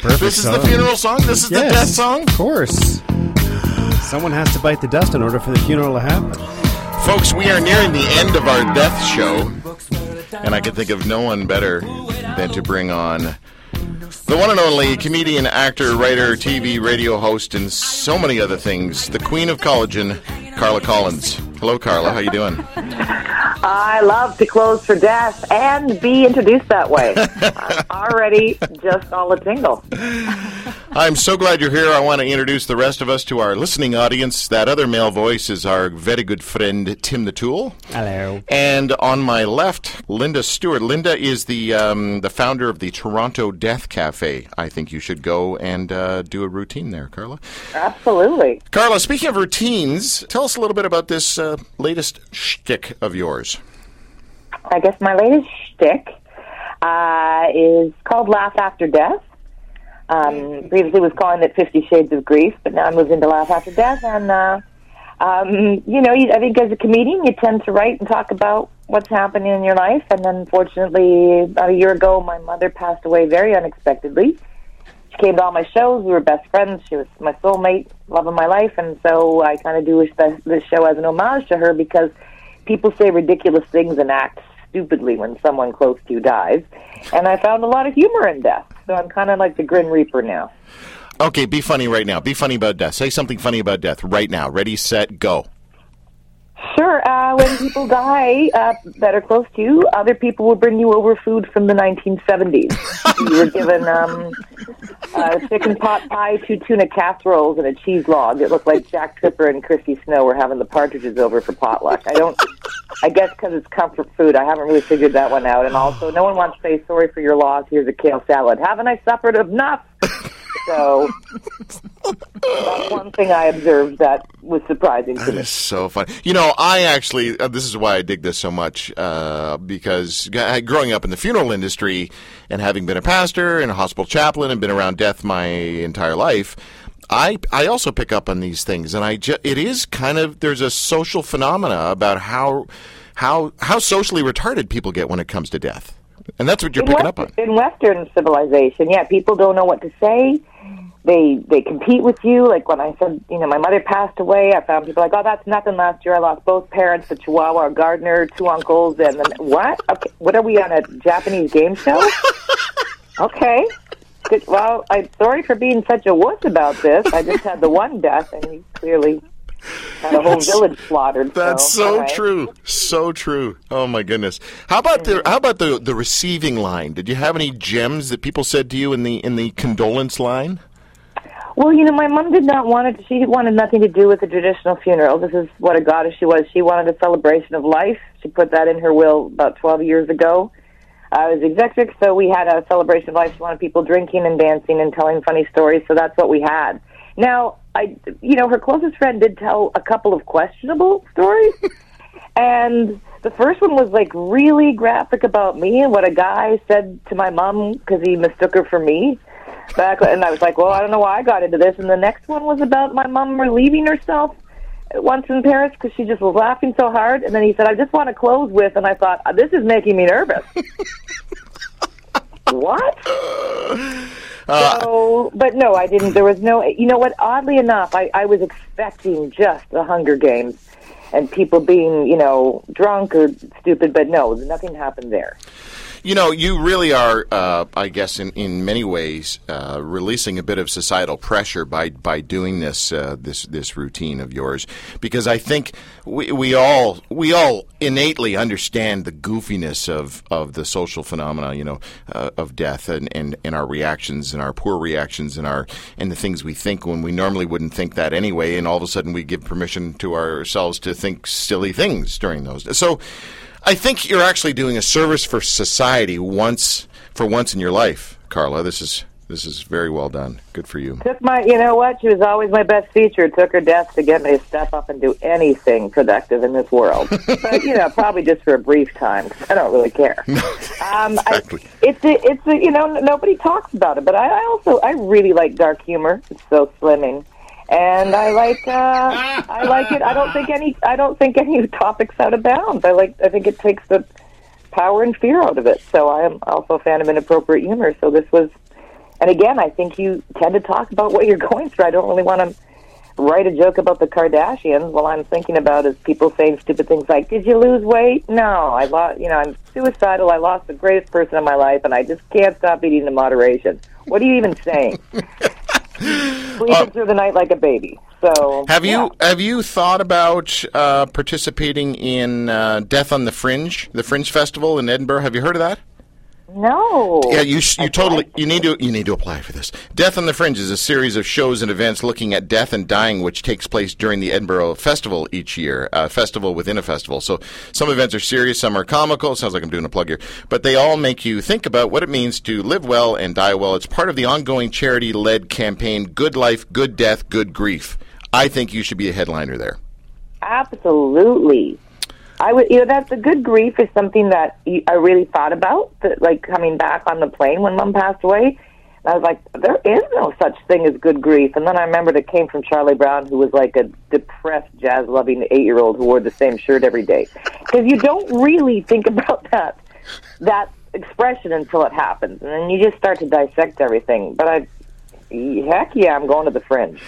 Perfect This is the funeral song. This is the death song. Of course. Someone has to bite the dust in order for the funeral to happen. Folks, we are nearing the end of our death show, and I can think of no one better than to bring on the one and only comedian, actor, writer, TV, radio host, and so many other things, the queen of collagen, Carla Collins. Hello, Carla. How you doing? I love to close for death and be introduced that way. I'm already just all a tingle. I'm so glad you're here. I want to introduce the rest of us to our listening audience. That other male voice is our very good friend, Tim the Tool. Hello. And on my left, Linda Stewart. Linda is the um, the founder of the Toronto Death Cafe. I think you should go and uh, do a routine there, Carla. Absolutely. Carla, speaking of routines, tell us a little bit about this uh, latest shtick of yours. I guess my latest shtick uh, is called Laugh After Death. Um, previously was calling it Fifty Shades of Grief, but now I moved into Laugh After Death. And, uh, um, you know, you, I think as a comedian, you tend to write and talk about what's happening in your life. And unfortunately, about a year ago, my mother passed away very unexpectedly. She came to all my shows. We were best friends. She was my soulmate, love of my life. And so I kind of do this this show as an homage to her because people say ridiculous things and act stupidly when someone close to you dies. And I found a lot of humor in death. So I'm kind of like the Grim Reaper now. Okay, be funny right now. Be funny about death. Say something funny about death right now. Ready, set, go. Uh, when people die uh, that are close to you, other people will bring you over food from the 1970s. you were given um, uh, chicken pot pie, two tuna casseroles, and a cheese log. It looked like Jack Tripper and Chrissy Snow were having the partridges over for potluck. I don't. I guess because it's comfort food, I haven't really figured that one out. And also, no one wants to say sorry for your loss. Here's a kale salad. Haven't I suffered enough? So that's one thing I observed that was surprising to me. is so funny. You know, I actually, uh, this is why I dig this so much, uh, because g- growing up in the funeral industry and having been a pastor and a hospital chaplain and been around death my entire life, I, I also pick up on these things. And I ju- it is kind of, there's a social phenomena about how, how, how socially retarded people get when it comes to death. And that's what you're in, picking up on. in Western civilization, yeah, people don't know what to say. They they compete with you. Like when I said, you know, my mother passed away, I found people like, oh, that's nothing. Last year, I lost both parents, a Chihuahua, a gardener, two uncles, and then what? Okay, what are we on a Japanese game show? okay. Good. Well, I'm sorry for being such a wuss about this. I just had the one death, and he clearly had a whole village slaughtered. That's so, so right. true. So true. Oh my goodness. How about the how about the the receiving line? Did you have any gems that people said to you in the in the condolence line? Well, you know, my mom did not want it. She wanted nothing to do with the traditional funeral. This is what a goddess she was. She wanted a celebration of life. She put that in her will about 12 years ago. I was executive, so we had a celebration of life. She wanted people drinking and dancing and telling funny stories, so that's what we had. Now, I, you know, her closest friend did tell a couple of questionable stories, and the first one was like really graphic about me and what a guy said to my mom because he mistook her for me back and I was like, well, I don't know why I got into this. And the next one was about my mom relieving herself once in Paris because she just was laughing so hard. And then he said, I just want to close with, and I thought, uh, this is making me nervous. what? Uh, so, but no, I didn't. There was no, you know what? Oddly enough, I, I was expecting just the Hunger Games and people being, you know, drunk or stupid, but no, nothing happened there. You know, you really are, uh, I guess, in, in many ways, uh, releasing a bit of societal pressure by by doing this uh, this this routine of yours, because I think we, we all we all innately understand the goofiness of, of the social phenomena, you know, uh, of death and, and, and our reactions and our poor reactions and our and the things we think when we normally wouldn't think that anyway, and all of a sudden we give permission to ourselves to think silly things during those. So. I think you're actually doing a service for society once for once in your life, Carla. This is this is very well done. Good for you. Took my, you know what? She was always my best feature. It took her death to get me to step up and do anything productive in this world. but you know, probably just for a brief time. 'cause I don't really care. um, Exactly. I, it's a, it's a, you know, nobody talks about it. But I, I also, I really like dark humor. It's so slimming. And I like, uh, I like it. I don't think any, I don't think any topics out of bounds. I like, I think it takes the power and fear out of it. So I am also a fan of inappropriate humor. So this was And again, I think you tend to talk about what you're going through. I don't really want to write a joke about the Kardashians while I'm thinking about is people saying stupid things like, "Did you lose weight?" No, I lost. You know, I'm suicidal. I lost the greatest person in my life, and I just can't stop eating in moderation. What are you even saying? Sleeping Uh, through the night like a baby. So Have yeah. you have you thought about uh, participating in uh, Death on the Fringe, the Fringe Festival in Edinburgh? Have you heard of that? No. Yeah, you you totally you need to you need to apply for this. Death on the Fringe is a series of shows and events looking at death and dying, which takes place during the Edinburgh Festival each year, a festival within a festival. So some events are serious, some are comical. Sounds like I'm doing a plug here, but they all make you think about what it means to live well and die well. It's part of the ongoing charity-led campaign "Good Life, Good Death, Good Grief." I think you should be a headliner there. Absolutely. I would, you know, that's a good grief is something that I really thought about, that, like coming back on the plane when mom passed away. And I was like, there is no such thing as good grief. And then I remembered it came from Charlie Brown, who was like a depressed, jazz loving eight year old who wore the same shirt every day. Because you don't really think about that, that expression until it happens. And then you just start to dissect everything. But I, heck yeah, I'm going to the fringe.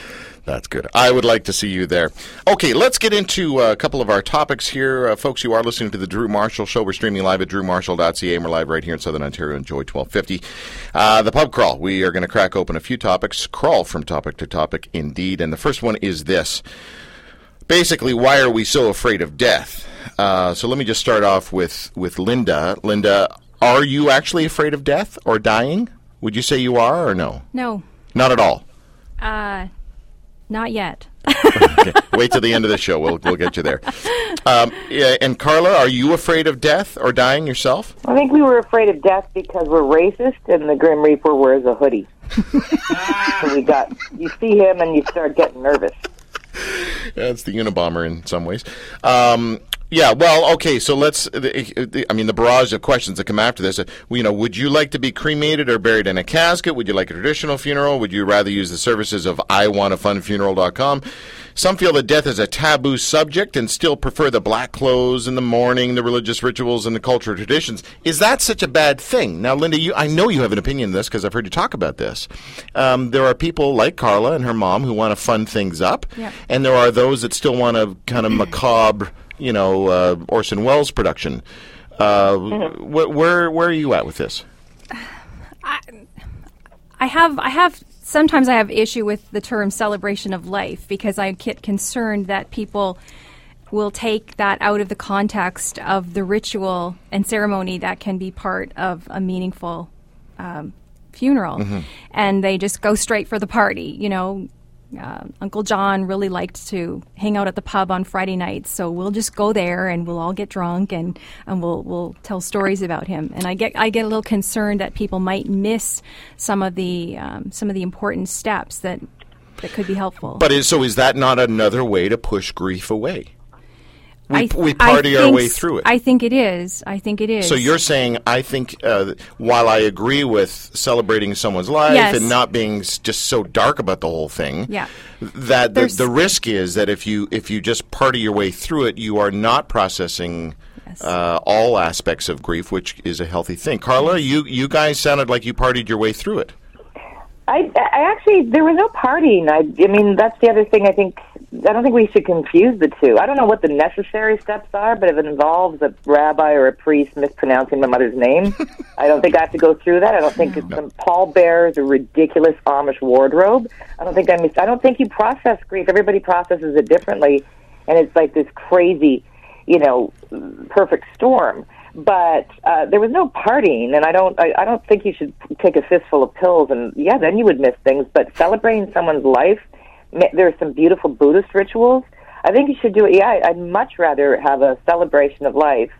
That's good. I would like to see you there. Okay, let's get into uh, a couple of our topics here. Uh, folks, you are listening to the Drew Marshall Show. We're streaming live at drewmarshall.ca, and we're live right here in Southern Ontario on Joy 1250. Uh, the pub crawl. We are going to crack open a few topics, crawl from topic to topic indeed. And the first one is this. Basically, why are we so afraid of death? Uh, so let me just start off with, with Linda. Linda, are you actually afraid of death or dying? Would you say you are or no? No, Not at all. uh, not yet. Okay, wait till the end of the show. We'll we'll get you there. Um, yeah, and Carla, are you afraid of death or dying yourself? I think we were afraid of death because we're racist, and the Grim Reaper wears a hoodie. so we got you see him and you start getting nervous. That's the Unabomber in some ways. Um, yeah, well, okay. So let's. I mean, the barrage of questions that come after this. uh, You know, would you like to be cremated or buried in a casket? Would you like a traditional funeral? Would you rather use the services of IWantAFunFuneral.com? Some feel that death is a taboo subject and still prefer the black clothes and the mourning, the religious rituals, and the cultural traditions. Is that such a bad thing? Now, Linda, you, I know you have an opinion on this because I've heard you talk about this. Um, there are people like Carla and her mom who want to fun things up, Yeah. and there are those that still want to kind of macabre, you know, uh, Orson Welles production. Uh, wh- where where are you at with this? I have I have sometimes I have issue with the term celebration of life because I get concerned that people will take that out of the context of the ritual and ceremony that can be part of a meaningful um, funeral, and they just go straight for the party. You know, uh, Uncle John really liked to hang out at the pub on Friday nights, so we'll just go there and we'll all get drunk and, and we'll we'll tell stories about him. And I get I get a little concerned that people might miss some of the um, some of the important steps that that could be helpful. But is, so is that not another way to push grief away? We, I we I party our way through it. I think it is. I think it is. so you're saying I think uh, while I agree with celebrating someone's life Yes. and not being just so dark about the whole thing, Yeah. that the, the risk is that if you if you just party your way through it, you are not processing Yes. uh, all aspects of grief, which is a healthy thing. Carla, you you guys sounded like you partied your way through it. I, I actually there was no partying. I, I mean, that's the other thing. I think I don't think we should confuse the two. I don't know what the necessary steps are, but if it involves a rabbi or a priest mispronouncing my mother's name, I don't think I have to go through that. I don't think it's some Paul bears a ridiculous Amish wardrobe. I don't think I mis- I don't think you process grief. Everybody processes it differently, and it's like this crazy, you know, perfect storm but uh, there was no partying, and I don't. I, I don't think you should take a fistful of pills, and yeah, then you would miss things. But celebrating someone's life, there are some beautiful Buddhist rituals. I think you should do it. Yeah, I- I'd much rather have a celebration of life.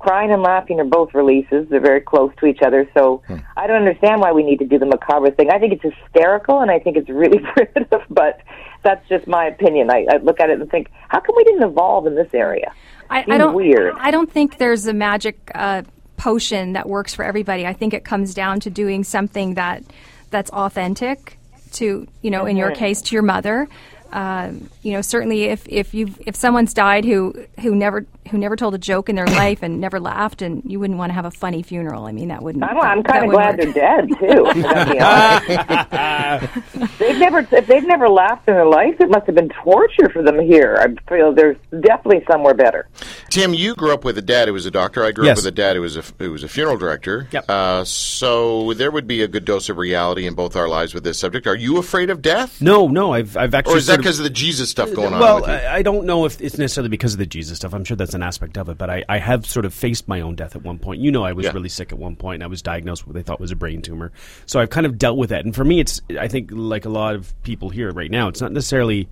Crying and laughing are both releases. They're very close to each other. So I don't understand why we need to do the macabre thing. I think it's hysterical, and I think it's really primitive. But that's just my opinion. I, I look at it and think, how come we didn't evolve in this area? I, I don't. weird. I don't think there's a magic uh, potion that works for everybody. I think it comes down to doing something that that's authentic to you know, in your case, to your mother. Um, you know, certainly if if you if someone's died who who never who never told a joke in their life and never laughed, and you wouldn't want to have a funny funeral. I mean, that wouldn't. I'm, I'm kind of glad work. they're dead too. to be honest. they've never, if they've never laughed in their life, it must have been torture for them here. I feel there's definitely somewhere better. Tim, you grew up with a dad who was a doctor. I grew Yes. up with a dad who was a who was a funeral director. Yep. Uh, so there would be a good dose of reality in both our lives with this subject. Are you afraid of death, No, no, I've I've actually. Or that because of the Jesus stuff going on? Well, with you? I, I don't know if it's necessarily because of the Jesus stuff. I'm sure that's an aspect of it, but I, I have sort of faced my own death at one point. You know, I was Yeah. really sick at one point, and I was diagnosed with what they thought was a brain tumor. So I've kind of dealt with that. And for me, it's I think like a lot of people here right now, it's not necessarily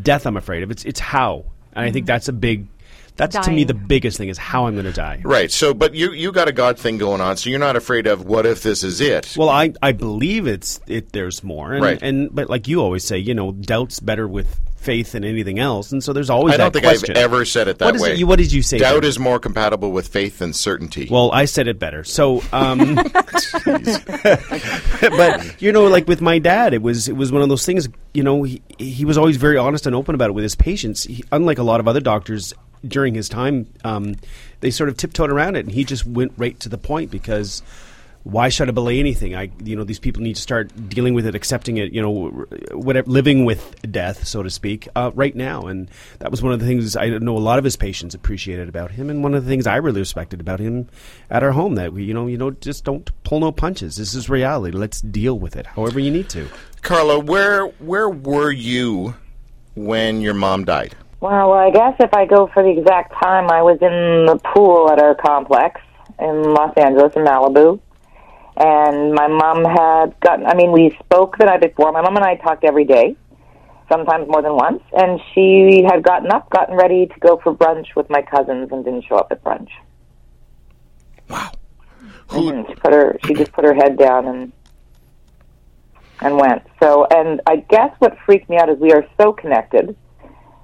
death I'm afraid of. It's it's how, and I think mm-hmm. that's a big. That's to me the biggest thing is how I'm going to die. right. So, but you you got a God thing going on, so you're not afraid of what if this is it? Well, I, I believe it's it. There's more, and, Right. and but like you always say, you know, doubt's better with faith than anything else, and so there's always I don't that think question. I've ever said it that What is way. it- you- what did you say, Doubt Ben? is more compatible with faith than certainty. Well, I said it better. So, um, but you know, like with my dad, it was it was one of those things. You know, he he was always very honest and open about it with his patients. He, unlike a lot of other doctors during his time, um, they sort of tiptoed around it, and he just went right to the point because. Why should I belay anything? I, you know, these people need to start dealing with it, accepting it, you know, whatever, living with death, so to speak, uh, right now. And that was one of the things I know a lot of his patients appreciated about him, and one of the things I really respected about him at our home. That we, you know, you know, just don't pull no punches. This is reality. Let's deal with it, however you need to. Carla, where where were you when your mom died? Well, I guess if I go for the exact time, I was in the pool at our complex in Los Angeles in Malibu. And my mom had gotten, I mean, we spoke the night before. My mom and I talked every day, sometimes more than once. And she had gotten up, gotten ready to go for brunch with my cousins and didn't show up at brunch. Wow. Who? She put her, she just put her head down and, and went. So, and I guess what freaked me out is we are so connected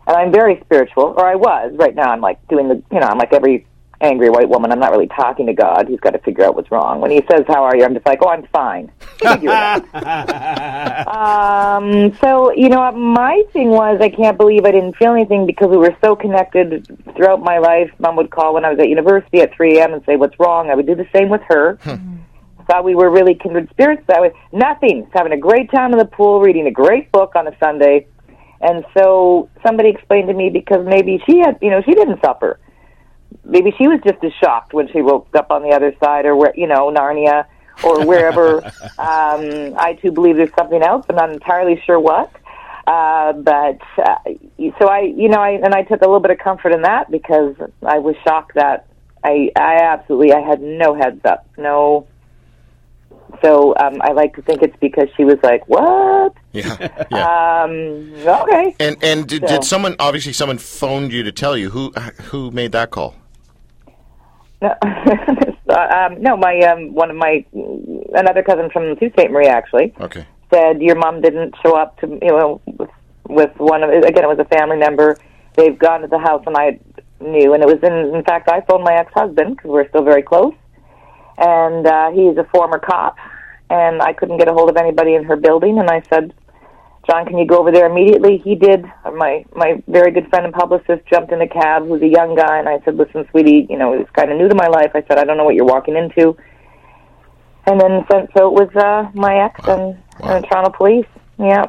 and I'm very spiritual, or I was. Right now, I'm like doing the, you know, I'm like every angry white woman. I'm not really talking to God. He's got to figure out what's wrong. When he says, "How are you?" I'm just like, "Oh, I'm fine." Figure it out. um, so you know, my thing was, I can't believe I didn't feel anything because we were so connected throughout my life. Mom would call when I was at university at 3 a.m. and say, "What's wrong?" I would do the same with her. Thought we were really kindred spirits that was Nothing. Just having a great time in the pool, reading a great book on a Sunday. And so somebody explained to me because maybe she had, you know, she didn't suffer. Maybe she was just as shocked when she woke up on the other side, or where, you know, Narnia, or wherever. um, I too believe there's something else. I'm not entirely sure what. Uh, but uh, so I, you know, I and I took a little bit of comfort in that because I was shocked that I, I absolutely, I had no heads up, no. So um, I like to think it's because she was like, "What? Yeah. yeah. Um, okay." and and did, so- did someone obviously someone phoned you to tell you who who made that call? No, um, no, my um, one of my another cousin from Sault Ste. Marie actually Okay. said your mom didn't show up to you know with, with one of again it was a family member. They've gone to the house and I knew, and it was in in fact I phoned my ex husband because we're still very close, and uh, he's a former cop, and I couldn't get a hold of anybody in her building, and I said. John, can you go over there immediately? He did. My my very good friend and publicist jumped in a cab, who's a young guy, and I said, "Listen, sweetie, you know, it's kind of new to my life." I said, "I don't know what you're walking into." And then so, so it was uh, my ex and, and the Toronto police. Yeah.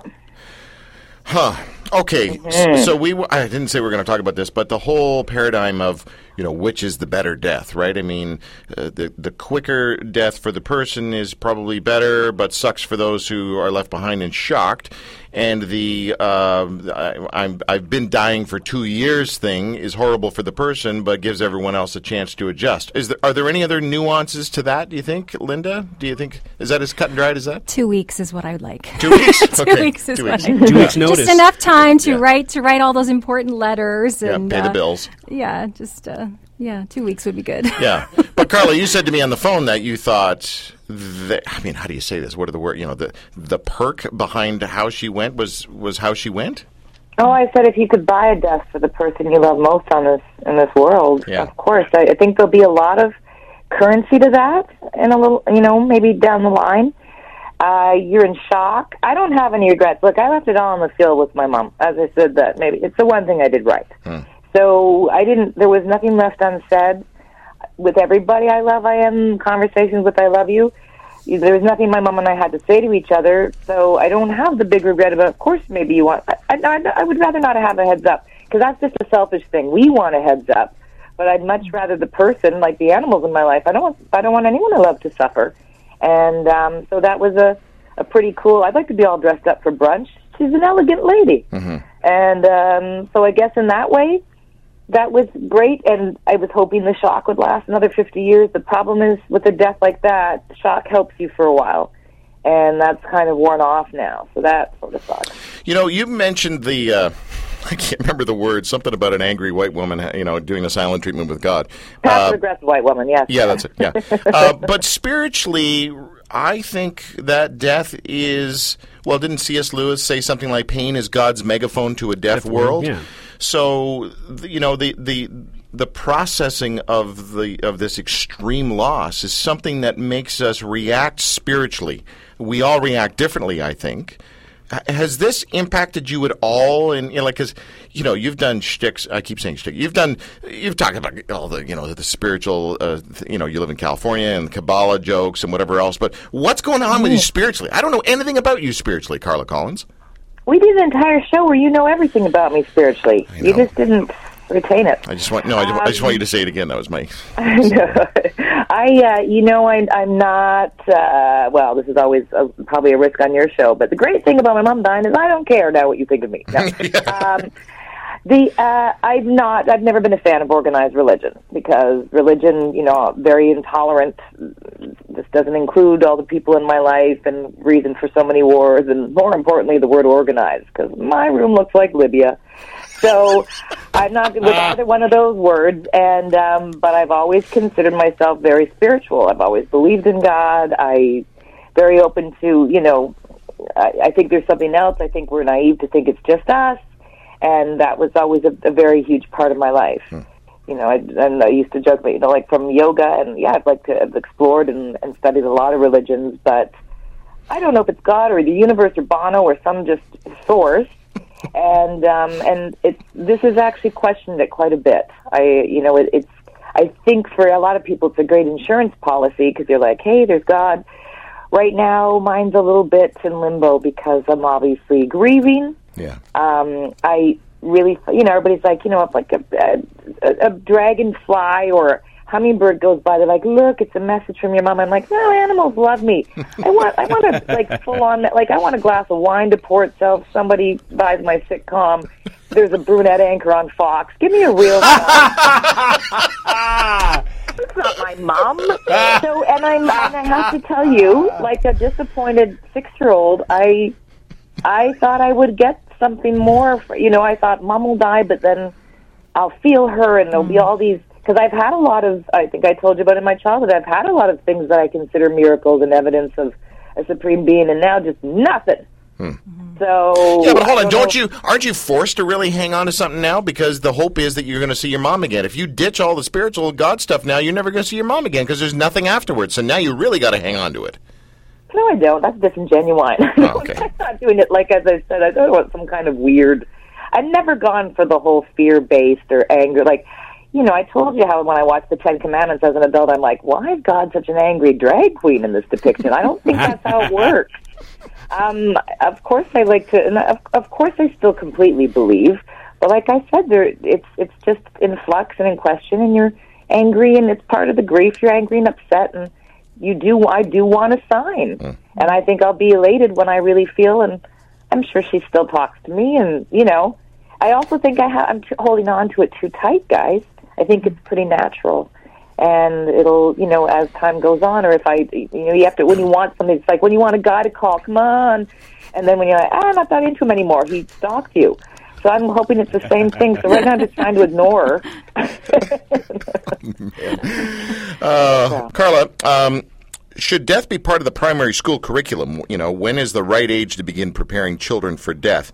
Huh. Okay. S- So we I didn't say we are going to talk about this, but the whole paradigm of you know which is the better death, right? I mean, uh, the the quicker death for the person is probably better, but sucks for those who are left behind and shocked. And the uh, I, I'm I've been dying for two years thing is horrible for the person, but gives everyone else a chance to adjust. Is there are there any other nuances to that? Do you think, Linda? Do you think is that as cut and dried as that? Two weeks is what I would like. Two weeks. Two Okay, weeks is two what weeks. I Two weeks notice. Just enough time to Yeah. write to write all those important letters Yeah, and pay the uh, bills. Yeah, just uh, yeah, two weeks would be good. Yeah, but Carla, you said to me on the phone that you thought that. I mean, how do you say this? What are the word? You know, the the perk behind how she went was was how she went. Oh, I said if you could buy a death for the person you love most on this in this world, Yeah. of course. I, I think there'll be a lot of currency to that, and a little, you know, maybe down the line. Uh, you're in shock. I don't have any regrets. Look, I left it all on the field with my mom. As I said, that maybe it's the one thing I did right. So I didn't. There was nothing left unsaid. With everybody I love, I am conversations with I love you. There was nothing my mom and I had to say to each other, so I don't have the big regret about. Of course, maybe you want. I, I, I would rather not have a heads up because that's just a selfish thing. We want a heads up, but I'd much rather the person, like the animals in my life. I don't want. I don't want anyone I love to suffer, and um, so that was a a pretty cool. I'd like to be all dressed up for brunch. She's an elegant lady, and um, so I guess in that way, that was great. And I was hoping the shock would last another fifty years. The problem is with a death like that, shock helps you for a while, and that's kind of worn off now. So that sort of sucks. You know, you mentioned the. Uh, I can't remember the word. Something about an angry white woman, you know, doing the silent treatment with God. Passive Uh, aggressive white woman, yes. yeah, that's it. Yeah, uh, but spiritually, I think that death is. Well, didn't C.S. Lewis say something like "pain is God's megaphone to a deaf, Deaf world, world"? yeah. So, you know, the the the processing of the of this extreme loss is something that makes us react spiritually. We all react differently, I think. Has this impacted you at all? In, in like, because you know, you've done shticks. I keep saying shtick. You've done. You've talked about all the, you know, the spiritual. Uh, you know, you live in California and Kabbalah jokes and whatever else. But what's going on with you spiritually? I don't know anything about you spiritually, Carla Collins. We did an entire show where you know everything about me spiritually. You just didn't retain it. I just want no. I, just- I just want you to say it again. That was my. I, uh, you know, I, I'm not. Uh, well, this is always a, probably a risk on your show, but the great thing about my mom dying is I don't care now what you think of me. No. um, the uh, I'm not. I've never been a fan of organized religion because religion, you know, very intolerant. This doesn't include all the people in my life and reason for so many wars, and more importantly, the word organized because my room looks like Libya. So I'm not with either one of those words, and um, but I've always considered myself very spiritual. I've always believed in God. I very open to you know. I, I think there's something else. I think we're naive to think it's just us, and that was always a, a very huge part of my life. You know, I, and I used to joke, about, you know, like from yoga, and yeah, I've like to have explored and, and studied a lot of religions, but I don't know if it's God or the universe or Bono or some just source. and um, and it's this is actually questioned it quite a bit. I you know it, it's I think for a lot of people it's a great insurance policy because you're like, hey, there's God. Right now, mine's a little bit in limbo because I'm obviously grieving. Yeah. Um, I really, you know, everybody's like, you know, if like a, a, a dragonfly or hummingbird goes by, they're like, look, it's a message from your mom. I'm like, no, animals love me. I want, I want a like full on, like I want a glass of wine to pour itself. Somebody buys my sitcom. There's a brunette anchor on Fox. Give me a real. It's not my mom. So, and I'm, and I have to tell you, like a disappointed six-year-old, I, I thought I would get something more. For, you know, I thought mom will die, but then I'll feel her, and there'll be mm. all these. Because I've had a lot of, I think I told you about in my childhood. I've had a lot of things that I consider miracles and evidence of a supreme being, and now just nothing. Hmm. So Yeah, but hold on. don't Don't you? Aren't you forced to really hang on to something now? Because the hope is that you're going to see your mom again. If you ditch all the spiritual God stuff now, you're never going to see your mom again because there's nothing afterwards. So now you really got to hang on to it. No, I don't. That's disingenuine. Oh, okay. I'm not doing it like as I said. I don't want some kind of weird. I've never gone for the whole fear-based or anger. Like, you know, I told you how when I watched the Ten Commandments as an adult, I'm like, why is God such an angry drag queen in this depiction? I don't think that's how it works. Um, of course, I like to, and of, of course, I still completely believe. But like I said, there, it's it's just in flux and in question, and you're angry, and it's part of the grief. You're angry and upset, and you do. I do want to sign, and I think I'll be elated when I really feel. And I'm sure she still talks to me, and you know, I also think I ha- I'm t- holding on to it too tight, guys. I think it's pretty natural, and it'll, you know, as time goes on, or if I, you know, you have to when you want something, it's like when you want a guy to call, come on, and then when you're like, ah, I'm not that into him anymore, he stalked you. So I'm hoping it's the same thing. So right now I'm just trying to ignore. Uh, Carla, um, should death be part of the primary school curriculum? You know, when is the right age to begin preparing children for death?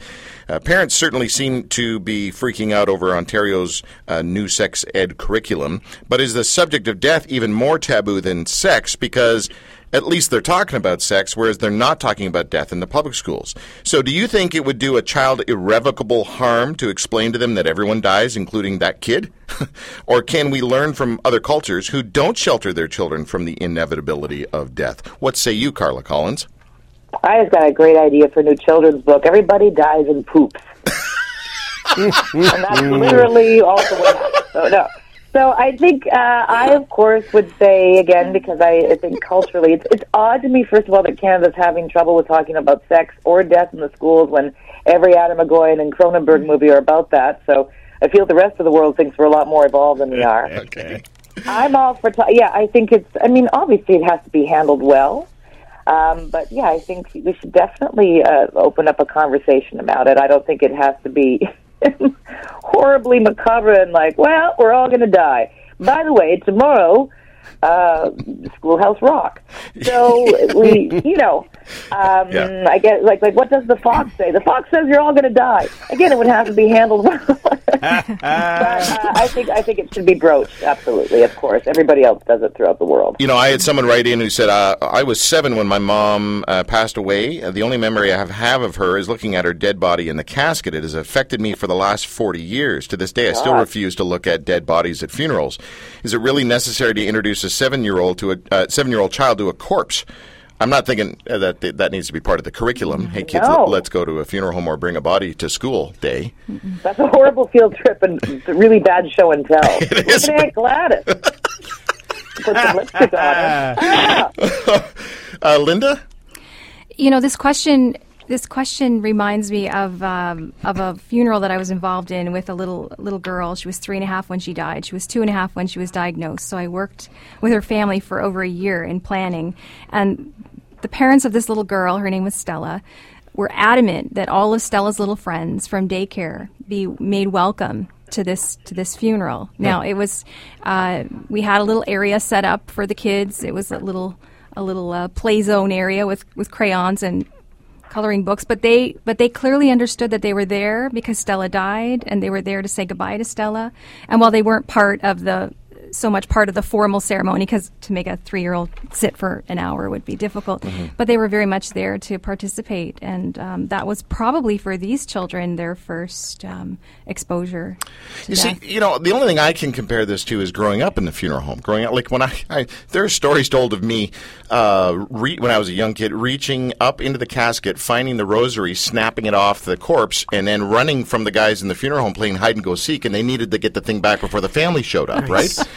Uh, parents certainly seem to be freaking out over Ontario's uh, new sex ed curriculum, but is the subject of death even more taboo than sex? Because at least they're talking about sex, whereas they're not talking about death in the public schools. So, do you think it would do a child irrevocable harm to explain to them that everyone dies, including that kid? or can we learn from other cultures who don't shelter their children from the inevitability of death? What say you, Carla Collins? I just got a great idea for a new children's book. Everybody dies and poops. and that's literally also what happens. So, no. So I think uh, I, of course, would say again because I, I think culturally it's it's odd to me. First of all, that Canada's having trouble with talking about sex or death in the schools when every Atom Egoyan and Cronenberg movie are about that. So I feel the rest of the world thinks we're a lot more evolved than we are. Okay. I'm all for. Ta- yeah, I think it's. I mean, obviously, it has to be handled well. Um, but yeah, I think we should definitely uh, open up a conversation about it. I don't think it has to be horribly macabre and like, well, we're all going to die. By the way, tomorrow, uh, Schoolhouse Rock. So we, you know, um, Yeah. I get like, like, what does the fox say? The fox says you're all going to die. Again, it would have to be handled well. but uh, I think I think it should be broached. Absolutely, of course. Everybody else does it throughout the world. You know, I had someone write in who said, uh, I was seven when my mom uh, passed away. Uh, the only memory I have, have of her is looking at her dead body in the casket. It has affected me for the last 40 years. To this day, I still God. refuse to look at dead bodies at funerals. Is it really necessary to introduce a seven year old to a uh, seven year old child to a corpse? I'm not thinking uh, that that needs to be part of the curriculum. Hey, kids, No. let, let's go to a funeral home or bring a body to school day. That's a horrible field trip and it's a really bad show and tell. Look is, at Aunt Gladys. Put some lipstick on. Ah. Uh, Linda? You know, this question this question reminds me of um, of a funeral that I was involved in with a little little girl. She was three and a half when she died. She was two and a half when she was diagnosed. So I worked with her family for over a year in planning, and the parents of this little girl, her name was Stella, were adamant that all of Stella's little friends from daycare be made welcome to this to this funeral. Now it was uh, we had a little area set up for the kids. It was a little a little uh, play zone area with with crayons and coloring books, but they but they clearly understood that they were there because Stella died, and they were there to say goodbye to Stella. And while they weren't part of the so much part of the formal ceremony, because to make a three year old sit for an hour would be difficult, but they were very much there to participate, and um, that was probably for these children their first um, exposure. To You see, you know, the only thing I can compare this to is growing up in the funeral home. Growing up, like when I, I there are stories told of me uh, re, when I was a young kid, reaching up into the casket, finding the rosary, snapping it off the corpse, and then running from the guys in the funeral home playing hide and go seek, and they needed to get the thing back before the family showed up, right?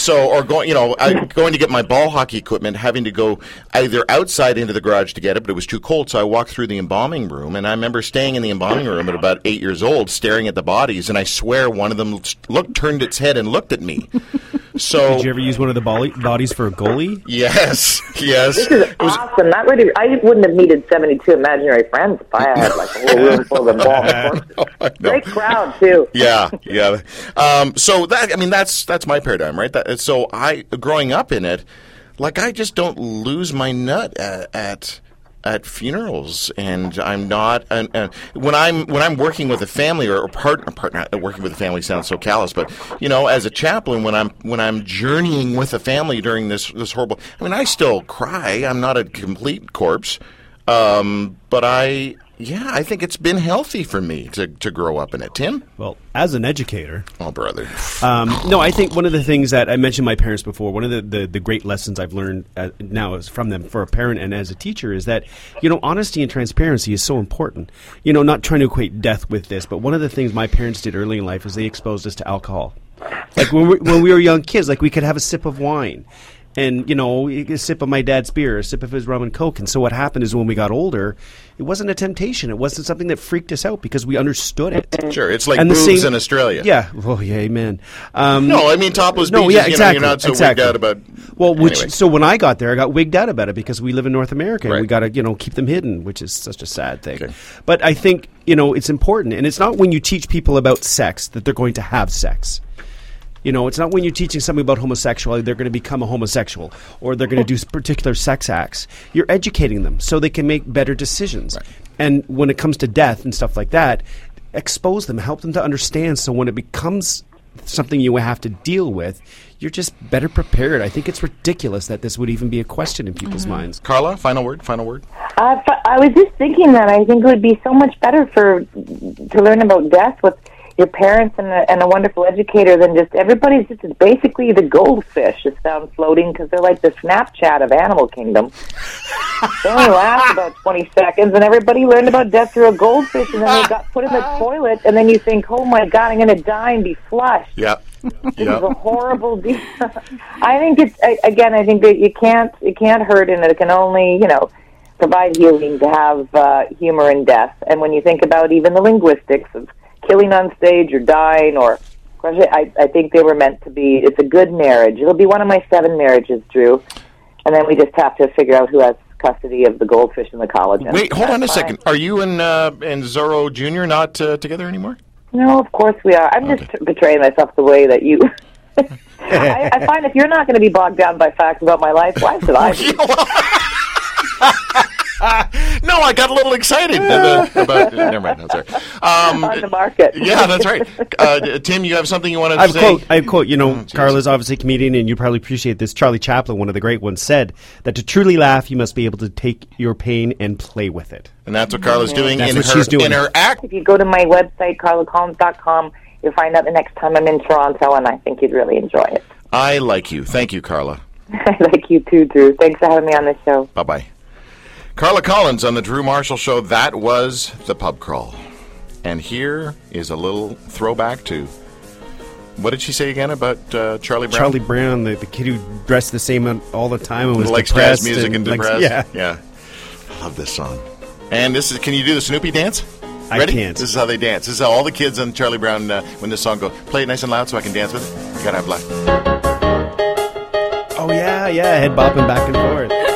So, or going, you know, I, going to get my ball hockey equipment, having to go either outside into the garage to get it, but it was too cold, so I walked through the embalming room, and I remember staying in the embalming room at about eight years old, staring at the bodies, and I swear one of them looked, turned its head and looked at me. So, Did you ever use one of the bolly- bodies for a goalie? yes, yes, This is awesome. That really, I wouldn't have needed 72 imaginary friends if I had like a whole room full of them corpses. No. Great crowd, too. yeah, yeah. Um, so that I mean, that's that's my paradigm, right? That, so I, growing up in it, like I just don't lose my nut at. at at funerals, and I'm not. And, and when I'm when I'm working with a family or, or partner, partner, working with a family sounds so callous, but you know, as a chaplain, when I'm when I'm journeying with a family during this this horrible, I mean, I still cry. I'm not a complete corpse, um, but I, yeah, I think it's been healthy for me to to grow up in it. Tim, Well, as an educator, oh brother, Um, no, I think one of the things that I mentioned my parents before, one of the, the, the great lessons I've learned uh, now is from them for a parent and as a teacher is that, you know, honesty and transparency is so important. You know, not trying to equate death with this, but one of the things my parents did early in life is they exposed us to alcohol. Like when we, when we were young kids, like we could have a sip of wine. And you know, a sip of my dad's beer, a sip of his rum and coke. And so what happened is when we got older, it wasn't a temptation. It wasn't something that freaked us out because we understood it. sure, it's like And the boobs same- in Australia. Yeah. Oh, yeah. Amen. Um, No, I mean topless no, beaches. yeah, you know, exactly. you're not so exactly. wigged out about. Well, which Anyway. so when I got there, I got wigged out about it because we live in North America and we got to you know keep them hidden, which is such a sad thing. Okay. But I think you know it's important, and it's not when you teach people about sex that they're going to have sex. You know, it's not when you're teaching somebody about homosexuality they're going to become a homosexual or they're going to do particular sex acts. You're educating them so they can make better decisions. And when it comes to death and stuff like that, expose them, help them to understand. So when it becomes something you have to deal with, you're just better prepared. I think it's ridiculous that this would even be a question in people's minds. Carla, final word. Final word. Uh, f- I was just thinking that I think it would be so much better for to learn about death with your parents and a, and a wonderful educator than just everybody's just basically the goldfish that's found floating because they're like the Snapchat of Animal Kingdom. they only last about twenty seconds, and everybody learned about death through a goldfish, and then they got put in the toilet, and then you think, oh my god, I'm going to die and be flushed. Yeah. This is a horrible deal. I think it's I- again. I think that you can't it can't hurt, and it can only you know provide healing to have uh, humor in death. And when you think about even the linguistics of killing on stage or dying, or I, I think they were meant to be. It's a good marriage. It'll be one of my seven marriages, Drew. And then we just have to figure out who has custody of the goldfish and the collagen. Wait, hold on a fine. second. Are you and uh, and Zorro Jr. not uh, together anymore? No, of course we are. I'm just betraying myself the way that you. I, I find if you're not going to be bogged down by facts about my life, why should I? be? no, I got a little excited about. about never mind. I'm sorry. Um, on the market. yeah, that's right. Uh, Tim, you have something you want to I have say? quote. I have quote. You know, jeez. Carla's obviously a comedian, and you probably appreciate this. Charlie Chaplin, one of the great ones, said that to truly laugh, you must be able to take your pain and play with it. And that's what Carla's doing That's in what her she's doing. in her act. If you go to my website, carlacollins.com, you'll find out the next time I'm in Toronto, and I think you'd really enjoy it. I like you. Thank you, Carla. I like you too, Drew. Thanks for having me on the show. Bye bye. Carla Collins on the Drew Marshall Show. That was the pub crawl. And here is a little throwback to what did she say again about uh, Charlie Brown? Charlie Brown, the, the kid who dressed the same all the time and was likes depressed jazz music and, likes- depressed. yeah, yeah. I love this song. And this is. Can you do the Snoopy dance? I can't. This is how they dance. This is how all the kids on Charlie Brown uh, when this song goes. Play it nice and loud so I can dance with it. You gotta have luck. Oh yeah, yeah, head bopping back and forth.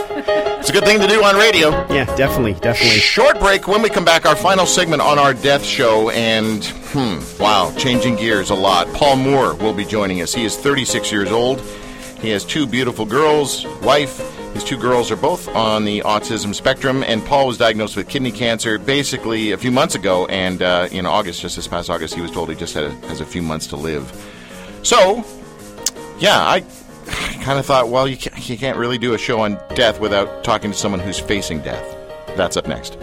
Good thing to do on radio. Yeah, definitely, definitely. Short break. When we come back, our final segment on our death show, and hmm, wow, changing gears a lot. Paul Moore will be joining us. He is 36 years old. He has two beautiful girls, wife. His two girls are both on the autism spectrum, and Paul was diagnosed with kidney cancer basically a few months ago. And uh, in August, just this past August, he was told he just had a, has a few months to live. So, yeah, I kind of thought, well, you can't, you can't really do a show on death without talking to someone who's facing death. That's up next.